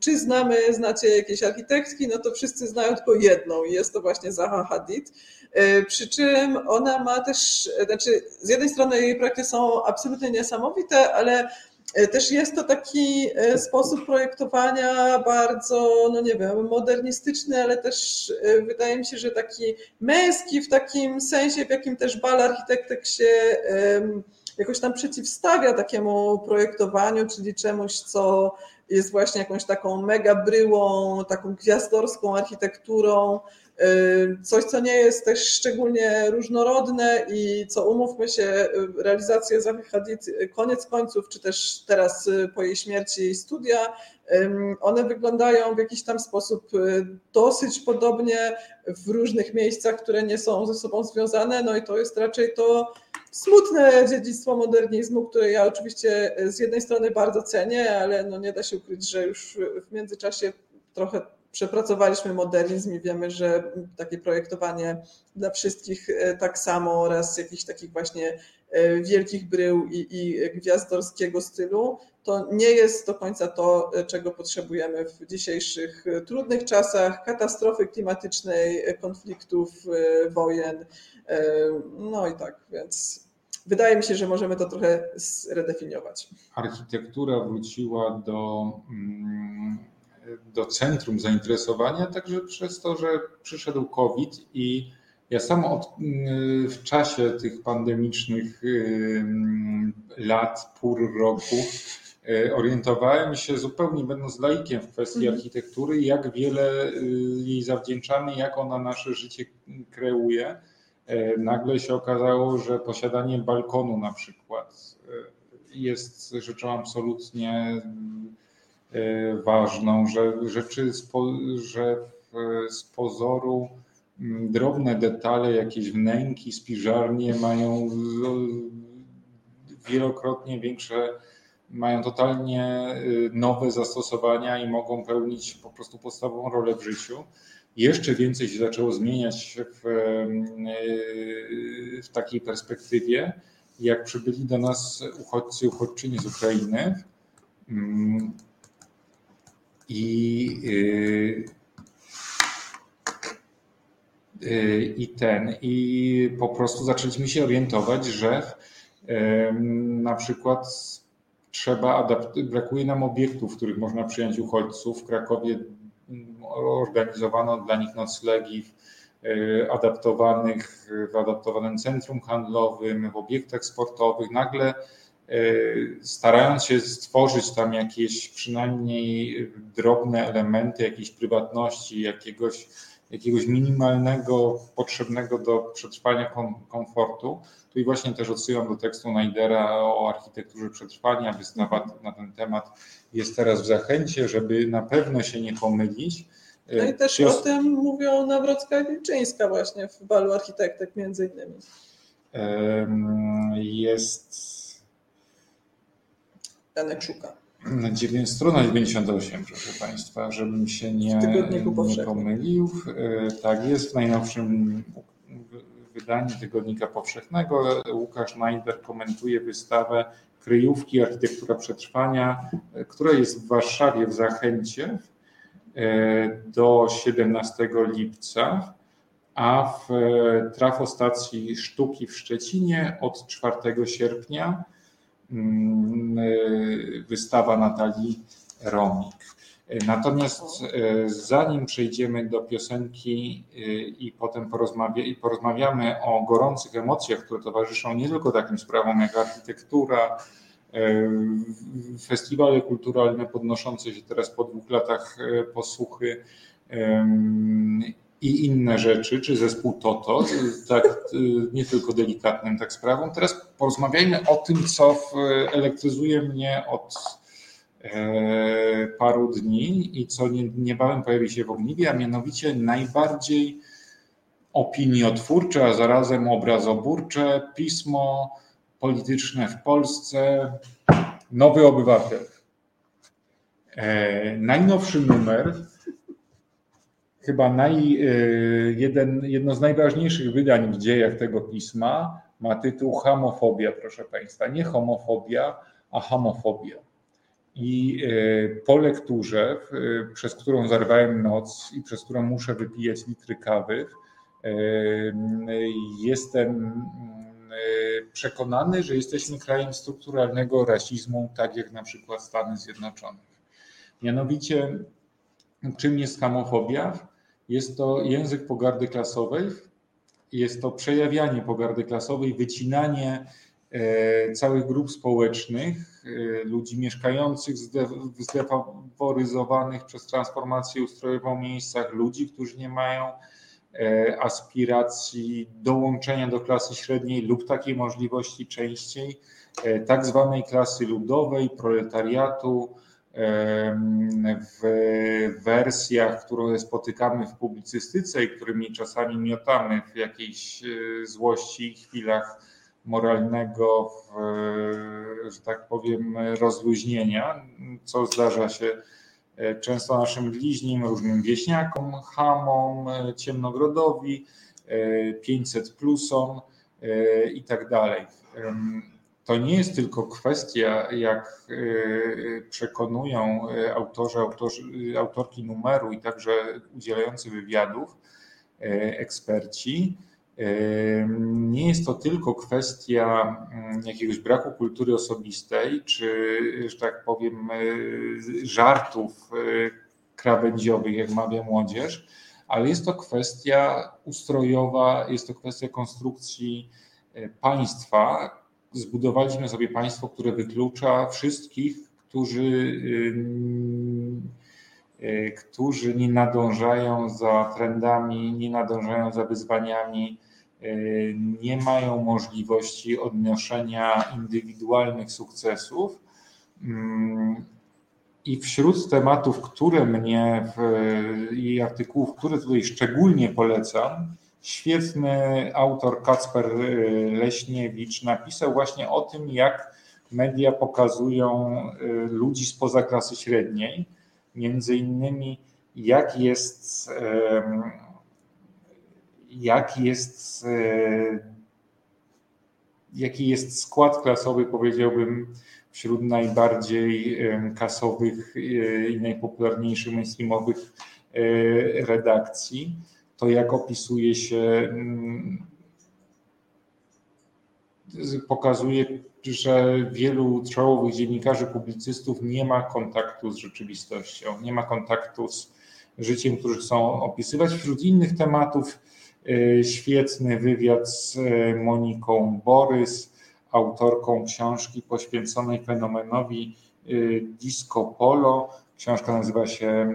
Speaker 2: czy znamy, znacie jakieś architektki, no to wszyscy znają tylko jedną i jest to właśnie Zaha Hadid. E, przy czym ona ma też, znaczy z jednej strony jej projekty są absolutnie niesamowite, ale E, też jest to taki e, sposób projektowania bardzo, no nie wiem, modernistyczny, ale też wydaje mi się, że taki męski w takim sensie, w jakim też bal architektek się jakoś tam przeciwstawia takiemu projektowaniu, czyli czemuś, co jest właśnie jakąś taką mega bryłą, taką gwiazdorską architekturą, Y, coś, co nie jest też szczególnie różnorodne i co umówmy się, y, realizację Zahy Hadid y, koniec końców, czy też teraz po jej śmierci jej studia, one wyglądają w jakiś tam sposób dosyć podobnie w różnych miejscach, które nie są ze sobą związane, no i to jest raczej to smutne dziedzictwo modernizmu, które ja oczywiście z jednej strony bardzo cenię, ale no nie da się ukryć, że już w międzyczasie trochę przepracowaliśmy modernizm i wiemy, że takie projektowanie dla wszystkich e, tak samo oraz jakichś takich właśnie e, wielkich brył i, i gwiazdorskiego stylu, to nie jest do końca to, e, czego potrzebujemy w dzisiejszych trudnych czasach, katastrofy klimatycznej, konfliktów, wojen. No i tak, więc wydaje mi się, że możemy to trochę zredefiniować.
Speaker 1: Architektura wróciła do mm, do centrum zainteresowania, także przez to, że przyszedł COVID i ja sam od, w czasie tych pandemicznych lat, pór roku orientowałem się zupełnie będąc laikiem w kwestii mhm. architektury, jak wiele y, jej zawdzięczamy, jak ona nasze życie kreuje. E, nagle się okazało, że posiadanie balkonu na przykład e, jest rzeczą absolutnie E, ważną, że rzeczy, że z pozoru drobne detale, jakieś wnęki, spiżarnie mają wielokrotnie większe, mają totalnie y, nowe zastosowania i mogą pełnić po prostu podstawową rolę w życiu. Jeszcze więcej się zaczęło zmieniać w, y, w takiej perspektywie, jak przybyli do nas uchodźcy, uchodźczynie z Ukrainy mm, i, y, y, i ten, i po prostu zaczęliśmy się orientować, że na przykład trzeba adapt- brakuje nam obiektów, w których można przyjąć uchodźców. W Krakowie organizowano dla nich noclegi y, adaptowanych, w adaptowanym centrum handlowym, w obiektach sportowych. Nagle Y, starając się stworzyć tam jakieś przynajmniej drobne elementy jakiejś prywatności, jakiegoś, jakiegoś minimalnego, potrzebnego do przetrwania komfortu. Tu i właśnie też odsyłam do tekstu Najdera o architekturze przetrwania. Wystawa na ten temat jest teraz w zachęcie, żeby na pewno się nie pomylić.
Speaker 2: No i też o tym mówią Nawrocka i Wilczyńska właśnie w balu architektek między innymi.
Speaker 1: Jest
Speaker 2: Janek Szuka.
Speaker 1: Strona 98, proszę Państwa, żebym się nie, nie pomylił. E, tak jest, w najnowszym wydaniu Tygodnika Powszechnego. Łukasz Najder komentuje wystawę Kryjówki Architektura Przetrwania, e, która jest w Warszawie w Zachęcie e, do 17 lipca, a w trafostacji Sztuki w Szczecinie od 4 sierpnia. y, wystawa Natalii Romik. Natomiast y, zanim przejdziemy do piosenki i potem porozmawia, i porozmawiamy o gorących emocjach, które towarzyszą nie tylko takim sprawom jak architektura, festiwale kulturalne podnoszące się teraz po dwóch latach posłuchy, i inne rzeczy, czy zespół Toto, tak nie tylko delikatnym tak sprawą. Teraz porozmawiajmy o tym, co elektryzuje mnie od e, paru dni i co niebawem pojawi się w ogniwie, a mianowicie najbardziej opiniotwórcze, a zarazem obrazoburcze pismo polityczne w Polsce, Nowy Obywatel. E, najnowszy numer chyba naj, e, jeden, jedno z najważniejszych wydań w dziejach tego pisma ma tytuł Hamofobia, proszę Państwa. Nie homofobia, a hamofobia. I e, po lekturze, przez którą zarwałem noc i przez którą muszę wypijać litry kawy, jestem przekonany, że jesteśmy krajem strukturalnego rasizmu, tak jak na przykład Stany Zjednoczone. Mianowicie, czym jest hamofobia? Jest to język pogardy klasowej, jest to przejawianie pogardy klasowej, wycinanie e, całych grup społecznych, e, ludzi mieszkających w zdefaworyzowanych przez transformację ustrojową miejscach, ludzi, którzy nie mają e, aspiracji dołączenia do klasy średniej lub takiej możliwości częściej, tak zwanej klasy ludowej, proletariatu, w wersjach, które spotykamy w publicystyce i którymi czasami miotamy w jakiejś e, złości, chwilach moralnego, że tak powiem, rozluźnienia, co zdarza się e, często naszym bliźnim, różnym wieśniakom, hamom, e, ciemnogrodowi, 500 plusom i tak dalej to nie jest tylko kwestia, jak e, przekonują e, autorzy, autorzy, autorki numeru i także udzielający wywiadów, eksperci. Nie jest to tylko kwestia mm, jakiegoś braku kultury osobistej, czy, że tak powiem, żartów krawędziowych, jak mawia młodzież, ale jest to kwestia ustrojowa, jest to kwestia konstrukcji państwa, zbudowaliśmy sobie państwo, które wyklucza wszystkich, którzy, y, y, którzy nie nadążają za trendami, nie nadążają za wyzwaniami, y, nie mają możliwości odnoszenia indywidualnych sukcesów. Mm, I wśród tematów, które mnie w, i artykułów, które tutaj szczególnie polecam, Świetny autor Kacper y, Leśniewicz napisał właśnie o tym, jak media pokazują y, ludzi spoza klasy średniej, między innymi jak jest, jak jest, y, jaki jest skład klasowy, powiedziałbym, wśród najbardziej kasowych i najpopularniejszych mainstreamowych redakcji to jak opisuje się, mm, pokazuje, że wielu czołowych dziennikarzy, publicystów nie ma kontaktu z rzeczywistością, nie ma kontaktu z życiem, który chcą opisywać. Wśród innych tematów y, świetny wywiad z y, Moniką Borys, autorką książki poświęconej fenomenowi y, disco polo. Książka nazywa się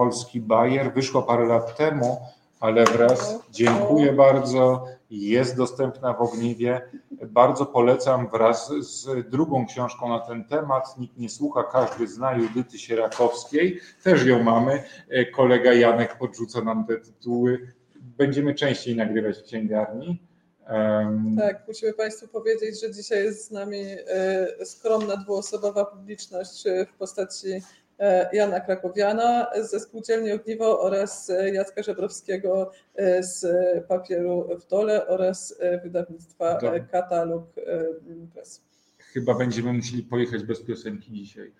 Speaker 1: polski Bayer. Wyszło parę lat temu, ale wraz, dziękuję bardzo, jest dostępna w Ogniwie. Bardzo polecam wraz z drugą książką na ten temat. Nikt nie słucha, każdy zna Judyty Sierakowskiej. Też ją mamy. Kolega Janek podrzuca nam te tytuły. Będziemy częściej nagrywać w księgarni.
Speaker 2: Tak, musimy Państwu powiedzieć, że dzisiaj jest z nami e, skromna dwuosobowa publiczność w postaci E, Jana Krakowiana ze Spółdzielni Ogniwo oraz e, Jacka Żebrowskiego e, z Papieru w Dole oraz wydawnictwa. Katalog Press.
Speaker 1: Chyba będziemy musieli pojechać bez piosenki dzisiaj.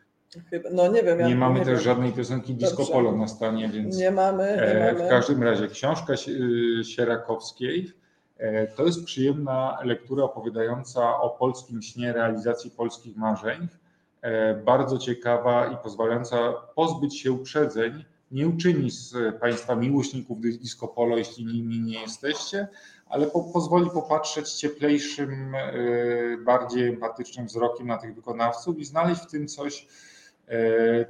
Speaker 2: Chyba, no nie wiem.
Speaker 1: Ja nie mamy nie też wiem. żadnej piosenki disco Dobrze. polo na stanie, więc.
Speaker 2: Nie mamy, nie mamy.
Speaker 1: W każdym razie książka Sierakowskiej to jest przyjemna lektura opowiadająca o polskim śnie, realizacji polskich marzeń E, bardzo ciekawa i pozwalająca pozbyć się uprzedzeń. Nie uczyni z Państwa miłośników disco polo, jeśli nimi nie jesteście, ale po, pozwoli popatrzeć cieplejszym, e, bardziej empatycznym wzrokiem na tych wykonawców i znaleźć w tym coś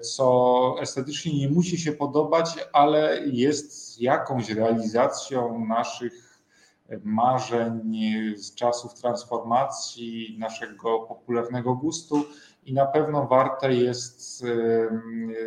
Speaker 1: co estetycznie nie musi się podobać, ale jest jakąś realizacją naszych marzeń z czasów transformacji, naszego popularnego gustu i na pewno warte jest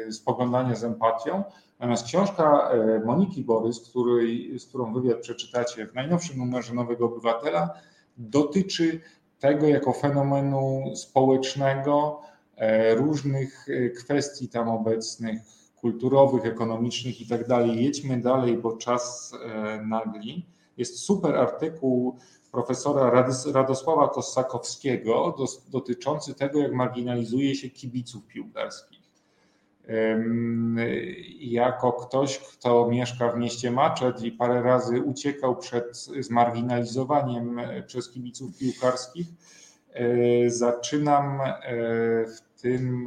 Speaker 1: spoglądanie z empatią. Natomiast książka e, Moniki Borys, której, z którą wywiad przeczytacie w najnowszym numerze Nowego Obywatela, dotyczy tego jako fenomenu społecznego, e, różnych e, kwestii tam obecnych, kulturowych, ekonomicznych i tak dalej. Jedźmy dalej, bo czas nagli. Jest super artykuł profesora Radosława Kossakowskiego dotyczący tego, jak marginalizuje się kibiców piłkarskich. Jako ktoś, kto mieszka w mieście Maczet i parę razy uciekał przed zmarginalizowaniem e, przez kibiców piłkarskich, e, zaczynam e, w tym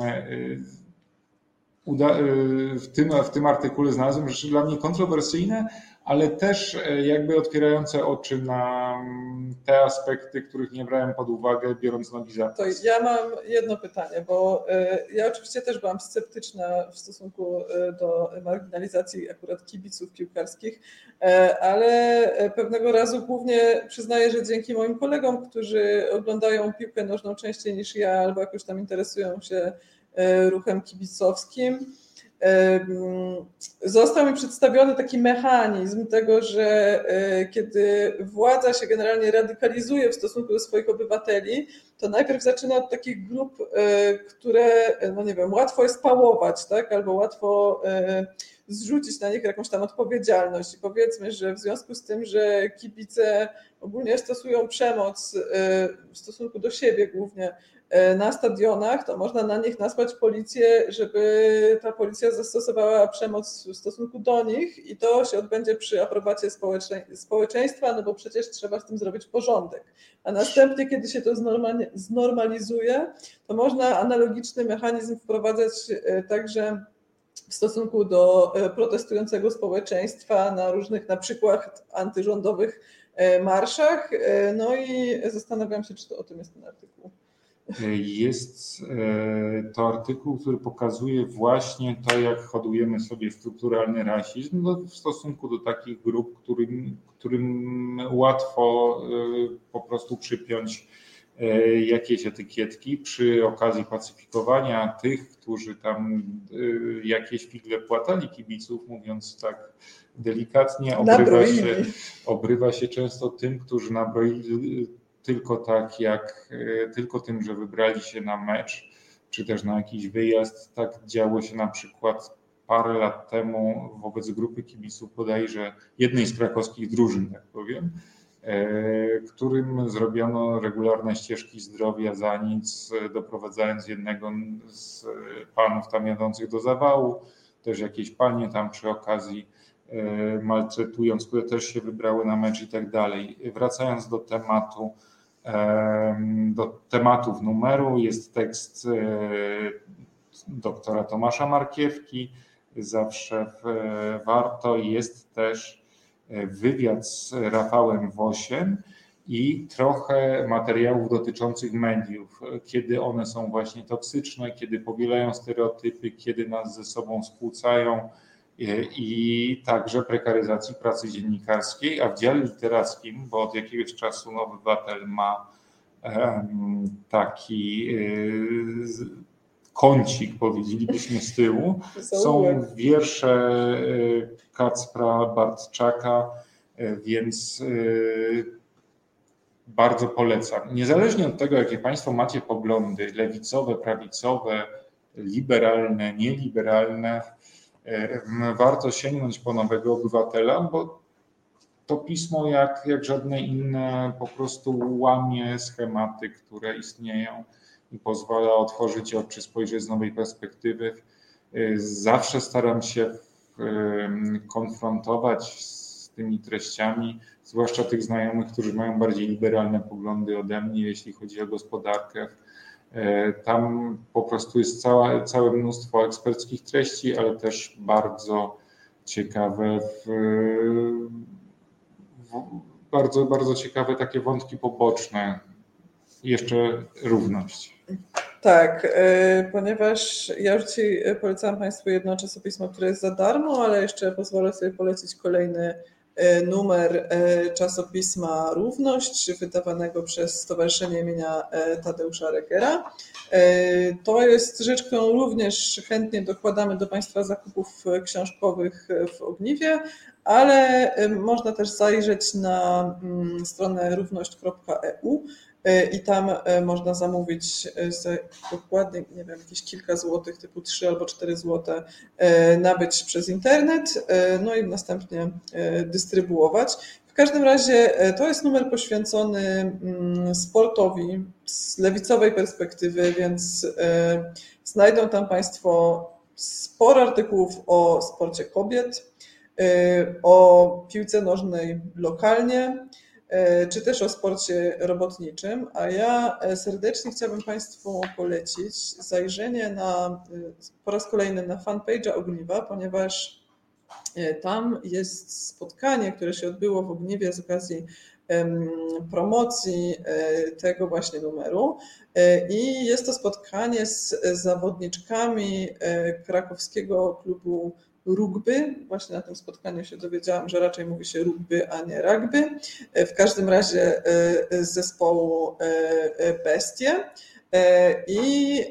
Speaker 1: w tym, w tym artykule znalazłem rzeczy dla mnie kontrowersyjne, ale też e, jakby otwierające oczy na mm, te aspekty, których nie brałem pod uwagę, biorąc nogi za
Speaker 2: To ja mam jedno pytanie, bo e, ja oczywiście też byłam sceptyczna w stosunku e, do marginalizacji akurat kibiców piłkarskich, ale pewnego razu głównie przyznaję, że dzięki moim kolegom, którzy oglądają piłkę nożną częściej niż ja, albo jakoś tam interesują się ruchem kibicowskim, został mi przedstawiony taki mechanizm tego, że e, kiedy władza się generalnie radykalizuje w stosunku do swoich obywateli, to najpierw zaczyna od takich grup, e, które, no nie wiem, łatwo jest pałować, tak? albo łatwo e, zrzucić na nich jakąś tam odpowiedzialność. I powiedzmy, że w związku z tym, że kibice ogólnie stosują przemoc w stosunku do siebie głównie, na stadionach, to można na nich nasłać policję, żeby ta policja zastosowała przemoc w stosunku do nich i to się odbędzie przy aprobacie społeczeństwa, no bo przecież trzeba z tym zrobić porządek. A następnie, kiedy się to znormalizuje, to można analogiczny mechanizm wprowadzać e, także w stosunku do e, protestującego społeczeństwa na różnych na przykład antyrządowych marszach. No i zastanawiam się, czy to o tym jest ten artykuł.
Speaker 1: Jest e, to artykuł, który pokazuje właśnie to, jak hodujemy sobie strukturalny rasizm no, w stosunku do takich grup, którym, którym łatwo e, po prostu przypiąć e, jakieś etykietki. Przy okazji pacyfikowania tych, którzy tam jakieś figle płatali kibiców, mówiąc tak delikatnie, obrywa się, obrywa się często tym, którzy nabroili tylko tak jak, e, tylko tym, że wybrali się na mecz, czy też na jakiś wyjazd. Tak działo się na przykład parę lat temu wobec grupy kibiców bodajże jednej z krakowskich drużyn, tak powiem, e, którym zrobiono regularne ścieżki zdrowia za nic, doprowadzając jednego z panów tam jadących do zawału, też jakieś panie tam przy okazji e, maltretując, które też się wybrały na mecz i tak dalej. Wracając do tematu, do tematów numeru jest tekst e, doktora Tomasza Markiewki, zawsze warto. Jest też e, wywiad z Rafałem Wosiem i trochę materiałów dotyczących mediów, kiedy one są właśnie toksyczne, kiedy powielają stereotypy, kiedy nas ze sobą skłócają i także prekaryzacji pracy dziennikarskiej, a w dziale literackim, bo od jakiegoś czasu obywatel ma taki y, kącik, powiedzielibyśmy z tyłu, są wiersze y, Kacpra Bartczaka, więc bardzo polecam. Niezależnie od tego, jakie Państwo macie poglądy lewicowe, prawicowe, liberalne, nieliberalne, warto sięgnąć po nowego obywatela, bo to pismo, jak, jak żadne inne, po prostu łamie schematy, które istnieją i pozwala otworzyć oczy, spojrzeć z nowej perspektywy. Zawsze staram się konfrontować z tymi treściami, zwłaszcza tych znajomych, którzy mają bardziej liberalne poglądy ode mnie, jeśli chodzi o gospodarkę. E, tam po prostu jest całe mnóstwo eksperckich treści, ale też bardzo ciekawe w, w, bardzo, bardzo ciekawe takie wątki poboczne. Jeszcze równość.
Speaker 2: Tak, y, ponieważ ja już Ci polecałam Państwu jedno czasopismo, które jest za darmo, ale jeszcze pozwolę sobie polecić kolejny numer y, czasopisma Równość, wydawanego przez Stowarzyszenie imienia Tadeusza Regera. To jest rzecz, którą również chętnie dokładamy do Państwa zakupów książkowych w Ogniwie, ale można też zajrzeć na mm, stronę równość.eu E, i tam e, można zamówić e, dokładnie, nie wiem, jakieś kilka złotych, typu 3 albo 4 złote, nabyć przez internet, no i następnie dystrybuować. W każdym razie to jest numer poświęcony mm, sportowi z lewicowej perspektywy, więc znajdą tam Państwo sporo artykułów o sporcie kobiet, o piłce nożnej lokalnie, E, czy też o sporcie robotniczym, a ja e, serdecznie chciałabym Państwu polecić zajrzenie na, e, po raz kolejny na fanpage'a Ogniwa, ponieważ tam jest spotkanie, które się odbyło w Ogniwie z okazji promocji tego właśnie numeru. I jest to spotkanie z zawodniczkami krakowskiego klubu rugby. Właśnie na tym spotkaniu się dowiedziałam, że raczej mówi się rugby, a nie rugby. W każdym razie e, z zespołu e, Bestie. E, I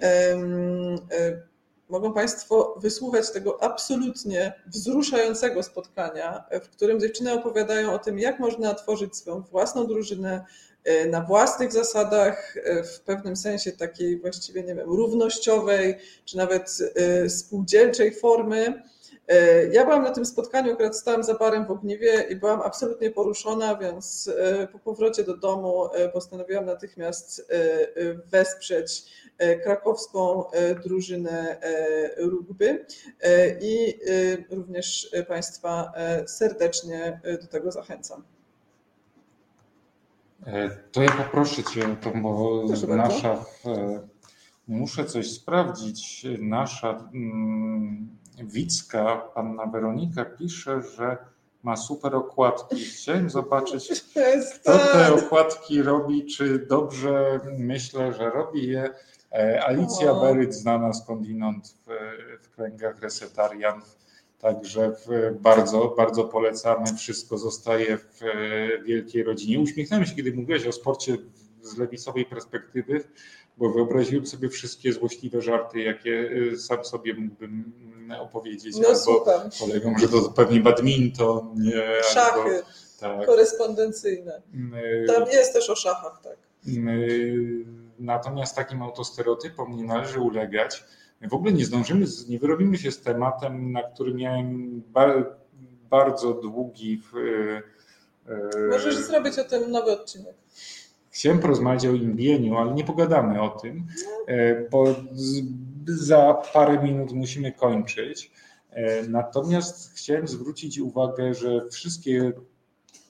Speaker 2: mogą Państwo wysłuchać tego absolutnie wzruszającego spotkania, w którym dziewczyny opowiadają o tym, jak można tworzyć swoją własną drużynę na własnych zasadach, w pewnym sensie takiej właściwie, nie wiem, równościowej, czy nawet spółdzielczej formy E, ja byłam na tym spotkaniu, akurat stałam za barem w Ogniwie i byłam absolutnie poruszona, więc e, po powrocie do domu e, postanowiłam natychmiast wesprzeć krakowską drużynę rugby i również Państwa serdecznie do tego zachęcam.
Speaker 1: To ja poproszę Cię, to bo nasza, muszę coś sprawdzić, nasza mm, Wicka, panna Weronika pisze, że ma super okładki. Chciałem zobaczyć, kto te okładki robi, czy dobrze myślę, że robi je. E, Alicja o. Beryt, znana skądinąd w, w kręgach resetarian. Także bardzo, bardzo polecamy. Wszystko zostaje w wielkiej rodzinie. Uśmiechnąłem się, kiedy mówiłeś o sporcie z lewicowej perspektywy, bo wyobraziłem sobie wszystkie złośliwe żarty, jakie y, sam sobie mógłbym mm, opowiedzieć.
Speaker 2: No, albo
Speaker 1: kolegom, że to pewnie badminton. Nie,
Speaker 2: Szachy albo, tak. korespondencyjne. Y, Tam jest też o szachach, tak.
Speaker 1: Y, natomiast takim autostereotypom nie należy ulegać. My w ogóle nie zdążymy, nie wyrobimy się z tematem, na który miałem bardzo długi.
Speaker 2: Możesz zrobić o tym nowy odcinek.
Speaker 1: Chciałem porozmawiać o imbieniu, ale nie pogadamy o tym, e, bo za parę minut musimy kończyć. E, natomiast chciałem zwrócić uwagę, że wszystkie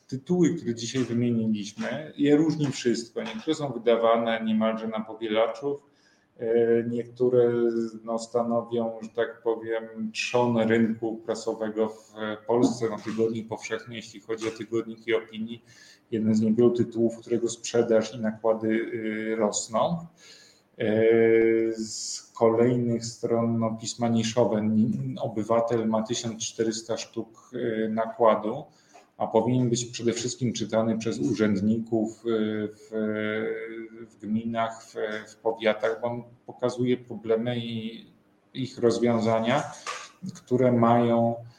Speaker 1: tytuły, które dzisiaj wymieniliśmy, je różni wszystko. Niektóre są wydawane niemalże na powielaczów, e, niektóre no, stanowią, że tak powiem, trzon rynku prasowego w Polsce, no, tygodnik powszechny, jeśli chodzi o tygodniki opinii jeden z niewielu tytułów, którego sprzedaż i nakłady y, rosną. Y, z kolejnych stron no, pisma niszowe. Obywatel ma 1400 sztuk y, nakładu, a powinien być przede wszystkim czytany przez urzędników w, w gminach, w, w powiatach, bo on pokazuje problemy i ich rozwiązania, które mają E,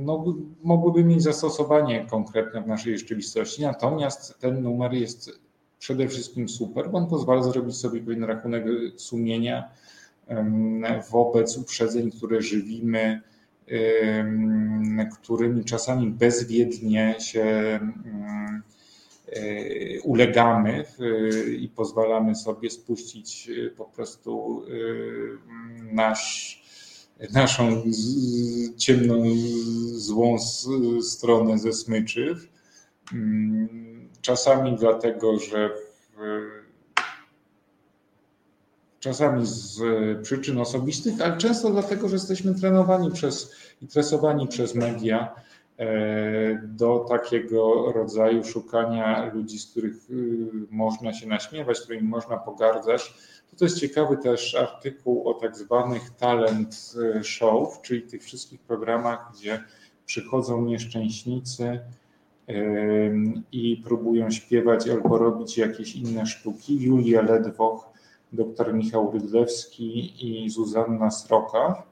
Speaker 1: no, mogłyby mieć zastosowanie konkretne w naszej rzeczywistości. Natomiast ten numer jest przede wszystkim super, bo on pozwala zrobić sobie pewien rachunek sumienia wobec uprzedzeń, które żywimy, którymi czasami bezwiednie się e, ulegamy i pozwalamy sobie spuścić po prostu nasz naszą ciemną, złą stronę ze smyczy. Mm, czasami dlatego, że czasami z przyczyn osobistych, ale często dlatego, że jesteśmy trenowani przez i tresowani przez media do takiego rodzaju szukania ludzi, z których można się naśmiewać, którymi można pogardzać. To jest ciekawy też artykuł o tak zwanych talent show, czyli tych wszystkich programach, gdzie przychodzą nieszczęśnicy i próbują śpiewać albo robić jakieś inne sztuki. Julia Ledwoch, dr Michał Rydlewski i Zuzanna Sroka.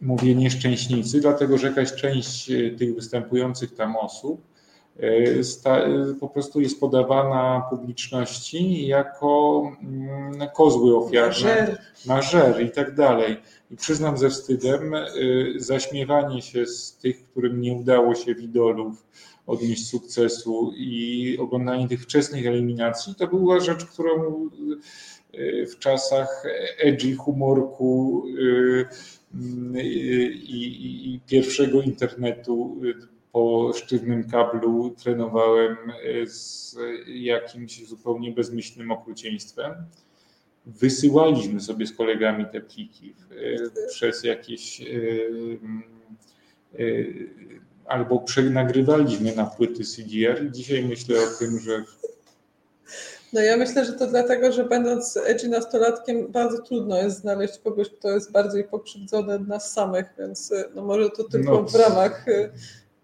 Speaker 1: Mówię nieszczęśnicy, dlatego że jakaś część e, tych występujących tam osób po prostu jest podawana publiczności jako mm, kozły ofiarne, na żer i tak dalej. I przyznam ze wstydem, y, zaśmiewanie się z tych, którym nie udało się w idolów odnieść sukcesu i oglądanie tych wczesnych eliminacji, to była rzecz, którą w czasach edgy humorku y, i, i, i pierwszego internetu po sztywnym kablu trenowałem z jakimś zupełnie bezmyślnym okrucieństwem. Wysyłaliśmy sobie z kolegami te pliki e, przez jakieś e, e, albo przenagrywaliśmy na płyty CDR dzisiaj myślę o tym, że
Speaker 2: no ja myślę, że to dlatego, że będąc edgy nastolatkiem bardzo trudno jest znaleźć kogoś, kto jest bardziej pokrzywdzony od nas samych, więc no może to tylko no, w ramach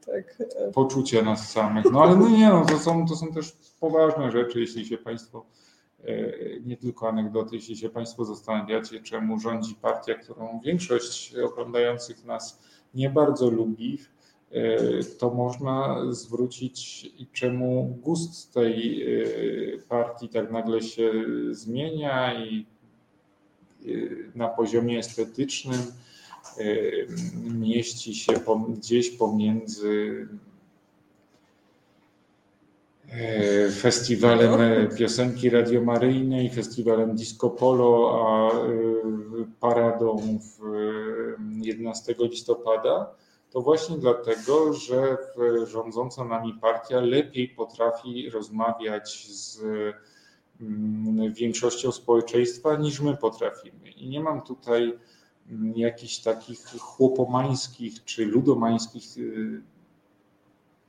Speaker 2: tak.
Speaker 1: poczucia nas samych. No ale no nie, no, to, są, to są też poważne rzeczy, jeśli się Państwo E, nie tylko anegdoty, jeśli się Państwo zastanawiacie, czemu rządzi partia, którą większość oglądających nas nie bardzo lubi, e, to można zwrócić, czemu gust tej e, partii tak nagle się zmienia i na poziomie estetycznym mieści się gdzieś pomiędzy E, festiwalem e, piosenki radiomaryjnej, festiwalem Disco Polo, a e, paradą 11 listopada, to właśnie dlatego, że rządząca nami partia lepiej potrafi rozmawiać z mm, większością społeczeństwa niż my potrafimy. I nie mam tutaj jakichś takich chłopomańskich czy ludomańskich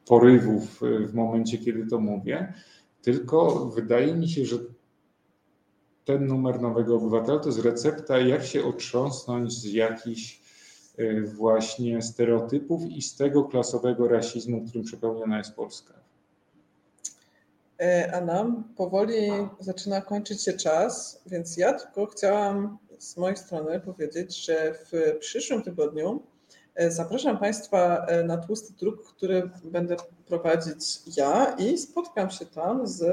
Speaker 1: porywów w momencie, kiedy to mówię, tylko wydaje mi się, że ten numer Nowego Obywatela to jest recepta, jak się otrząsnąć z jakichś e, właśnie stereotypów i z tego klasowego rasizmu, którym przepełniona jest Polska.
Speaker 2: E, Anna, powoli zaczyna kończyć się czas, więc ja tylko chciałam z mojej strony powiedzieć, że w przyszłym tygodniu E, zapraszam Państwa e, na tłusty druk, który będę prowadzić ja i spotkam się tam z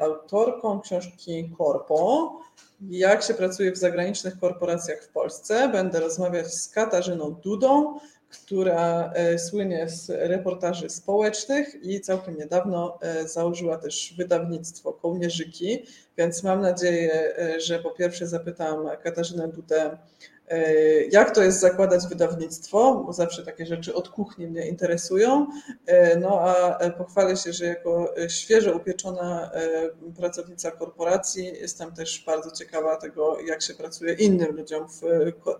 Speaker 2: autorką książki Korpo, jak się pracuje w zagranicznych korporacjach w Polsce. Będę rozmawiać z Katarzyną Dudą, która słynie z reportaży społecznych i całkiem niedawno założyła też wydawnictwo Kołnierzyki, więc mam nadzieję, że po pierwsze zapytam Katarzynę Dudę E, jak to jest zakładać wydawnictwo, bo zawsze takie rzeczy od kuchni mnie interesują. E, no a e, pochwalę się, że jako świeżo upieczona pracownica korporacji jestem też bardzo ciekawa tego, jak się pracuje innym ludziom w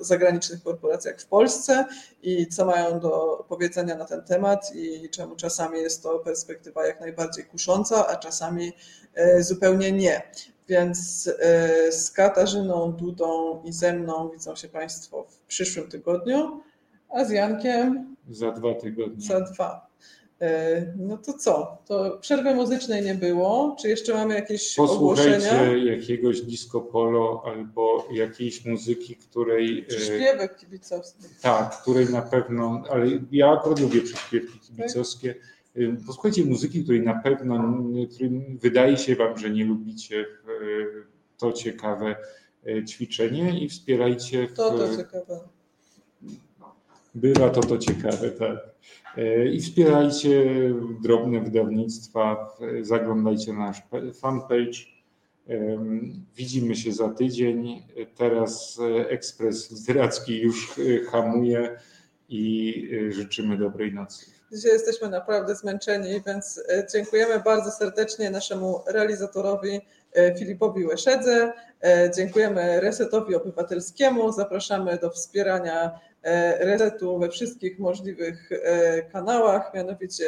Speaker 2: zagranicznych korporacjach w Polsce i co mają do powiedzenia na ten temat i czemu czasami jest to perspektywa jak najbardziej kusząca, a czasami zupełnie nie. Więc e, z Katarzyną Dudą i ze mną widzą się Państwo w przyszłym tygodniu, a z Jankiem
Speaker 1: za dwa tygodnie.
Speaker 2: Za dwa. E, no to co? To przerwy muzycznej nie było. Czy jeszcze mamy jakieś
Speaker 1: Posłuchajcie
Speaker 2: ogłoszenia?
Speaker 1: jakiegoś disco polo albo jakiejś muzyki, której.
Speaker 2: Przyśpiewek kibicowski.
Speaker 1: Tak, której na pewno, ale ja akurat lubię przyśpiewki kibicowskie. Tak? Posłuchajcie muzyki, której na pewno, którym wydaje się Wam, że nie lubicie, to ciekawe e, ćwiczenie i wspierajcie. W,
Speaker 2: to to ciekawe.
Speaker 1: Bywa to to ciekawe, tak. E, I wspierajcie drobne wydawnictwa, zaglądajcie na nasz fanpage. Widzimy się za tydzień. Teraz e, ekspres literacki już hamuje i życzymy dobrej nocy.
Speaker 2: Dzisiaj jesteśmy naprawdę zmęczeni, więc e, dziękujemy bardzo serdecznie naszemu realizatorowi e, Filipowi Łeszedze. E, dziękujemy Resetowi Obywatelskiemu. Zapraszamy do wspierania resetu we wszystkich możliwych kanałach, mianowicie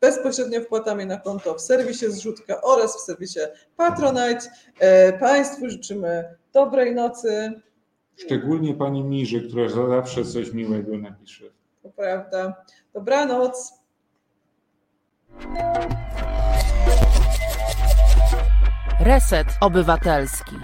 Speaker 2: bezpośrednio wpłatami na konto w serwisie Zrzutka oraz w serwisie Patronite. Państwu życzymy dobrej nocy.
Speaker 1: Szczególnie pani Mirzy, która zawsze coś miłego napisze.
Speaker 2: To prawda. Dobranoc.
Speaker 3: Reset Obywatelski.